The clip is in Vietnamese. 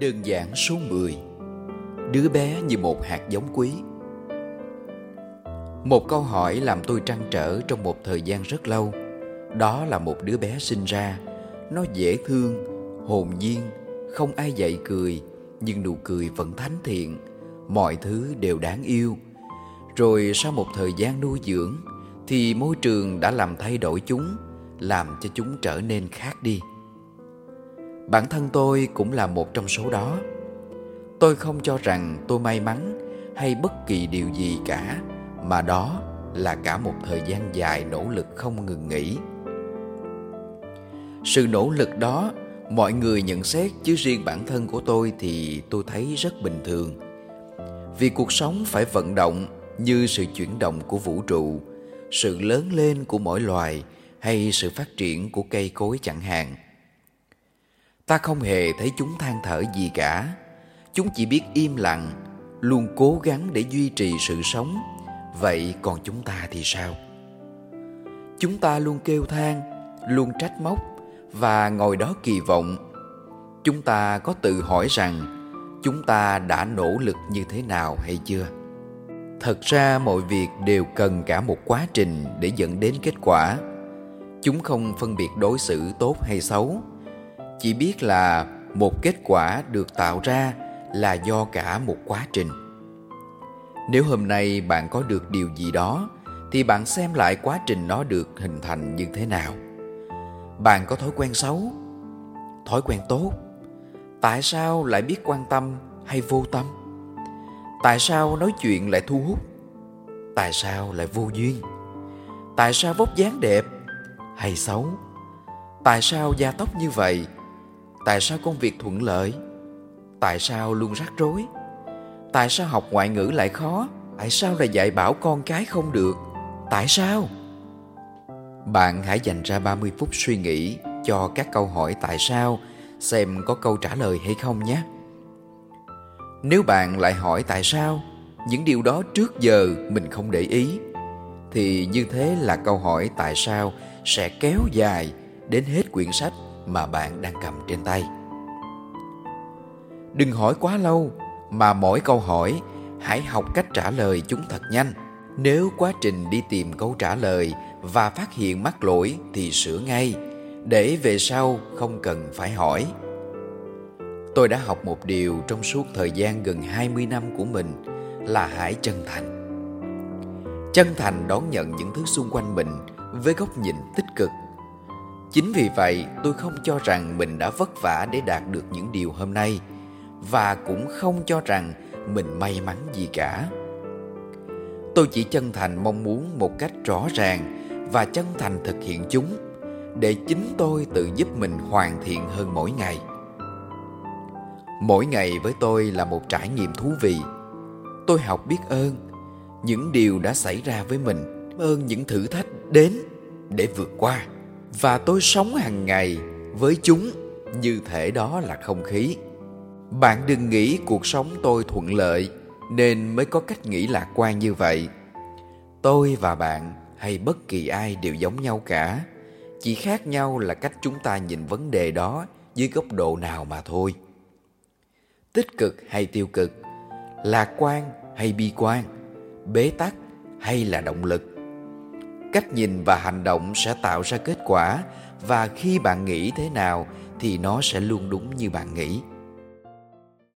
Đơn giản số 10 Đứa bé như một hạt giống quý. Một câu hỏi làm tôi trăn trở trong một thời gian rất lâu. Đó là một đứa bé sinh ra. Nó dễ thương, hồn nhiên, không ai dạy cười Nhưng nụ cười vẫn thánh thiện. Mọi thứ đều đáng yêu. Rồi sau một thời gian nuôi dưỡng Thì môi trường đã làm thay đổi chúng Làm cho chúng trở nên khác đi bản thân tôi cũng là một trong số đó. Tôi không cho rằng tôi may mắn hay bất kỳ điều gì cả, mà đó là cả một thời gian dài nỗ lực không ngừng nghỉ. Sự nỗ lực đó, mọi người nhận xét chứ riêng bản thân của tôi thì tôi thấy rất bình thường. Vì cuộc sống phải vận động như sự chuyển động của vũ trụ, sự lớn lên của mỗi loài hay sự phát triển của cây cối chẳng hạn ta không hề thấy chúng than thở gì cả. Chúng chỉ biết im lặng, luôn cố gắng để duy trì sự sống. Vậy còn chúng ta thì sao? Chúng ta luôn kêu than, luôn trách móc và ngồi đó kỳ vọng. Chúng ta có tự hỏi rằng, chúng ta đã nỗ lực như thế nào hay chưa? Thật ra mọi việc đều cần cả một quá trình để dẫn đến kết quả. Chúng không phân biệt đối xử tốt hay xấu chỉ biết là một kết quả được tạo ra là do cả một quá trình. Nếu hôm nay bạn có được điều gì đó, thì bạn xem lại quá trình nó được hình thành như thế nào. Bạn có thói quen xấu, thói quen tốt, tại sao lại biết quan tâm hay vô tâm? Tại sao nói chuyện lại thu hút? Tại sao lại vô duyên? Tại sao vóc dáng đẹp hay xấu? Tại sao da tóc như vậy tại sao công việc thuận lợi? Tại sao luôn rắc rối? Tại sao học ngoại ngữ lại khó? Tại sao lại dạy bảo con cái không được? Tại sao? Bạn hãy dành ra 30 phút suy nghĩ cho các câu hỏi tại sao, xem có câu trả lời hay không nhé. Nếu bạn lại hỏi tại sao, những điều đó trước giờ mình không để ý, thì như thế là câu hỏi tại sao sẽ kéo dài đến hết quyển sách mà bạn đang cầm trên tay. Đừng hỏi quá lâu, mà mỗi câu hỏi, hãy học cách trả lời chúng thật nhanh. Nếu quá trình đi tìm câu trả lời và phát hiện mắc lỗi thì sửa ngay, để về sau không cần phải hỏi. Tôi đã học một điều trong suốt thời gian gần 20 năm của mình là hãy chân thành. Chân thành đón nhận những thứ xung quanh mình với góc nhìn tích cực chính vì vậy, tôi không cho rằng mình đã vất vả để đạt được những điều hôm nay, và cũng không cho rằng mình may mắn gì cả. Tôi chỉ chân thành mong muốn một cách rõ ràng và chân thành thực hiện chúng, để chính tôi tự giúp mình hoàn thiện hơn mỗi ngày. Mỗi ngày với tôi là một trải nghiệm thú vị. Tôi học biết ơn những điều đã xảy ra với mình, ơn những thử thách đến để vượt qua và tôi sống hàng ngày với chúng như thể đó là không khí. Bạn đừng nghĩ cuộc sống tôi thuận lợi nên mới có cách nghĩ lạc quan như vậy. Tôi và bạn hay bất kỳ ai đều giống nhau cả. Chỉ khác nhau là cách chúng ta nhìn vấn đề đó dưới góc độ nào mà thôi. Tích cực hay tiêu cực? Lạc quan hay bi quan? Bế tắc hay là động lực? Cách nhìn và hành động sẽ tạo ra kết quả, và khi bạn nghĩ thế nào thì nó sẽ luôn đúng như bạn nghĩ.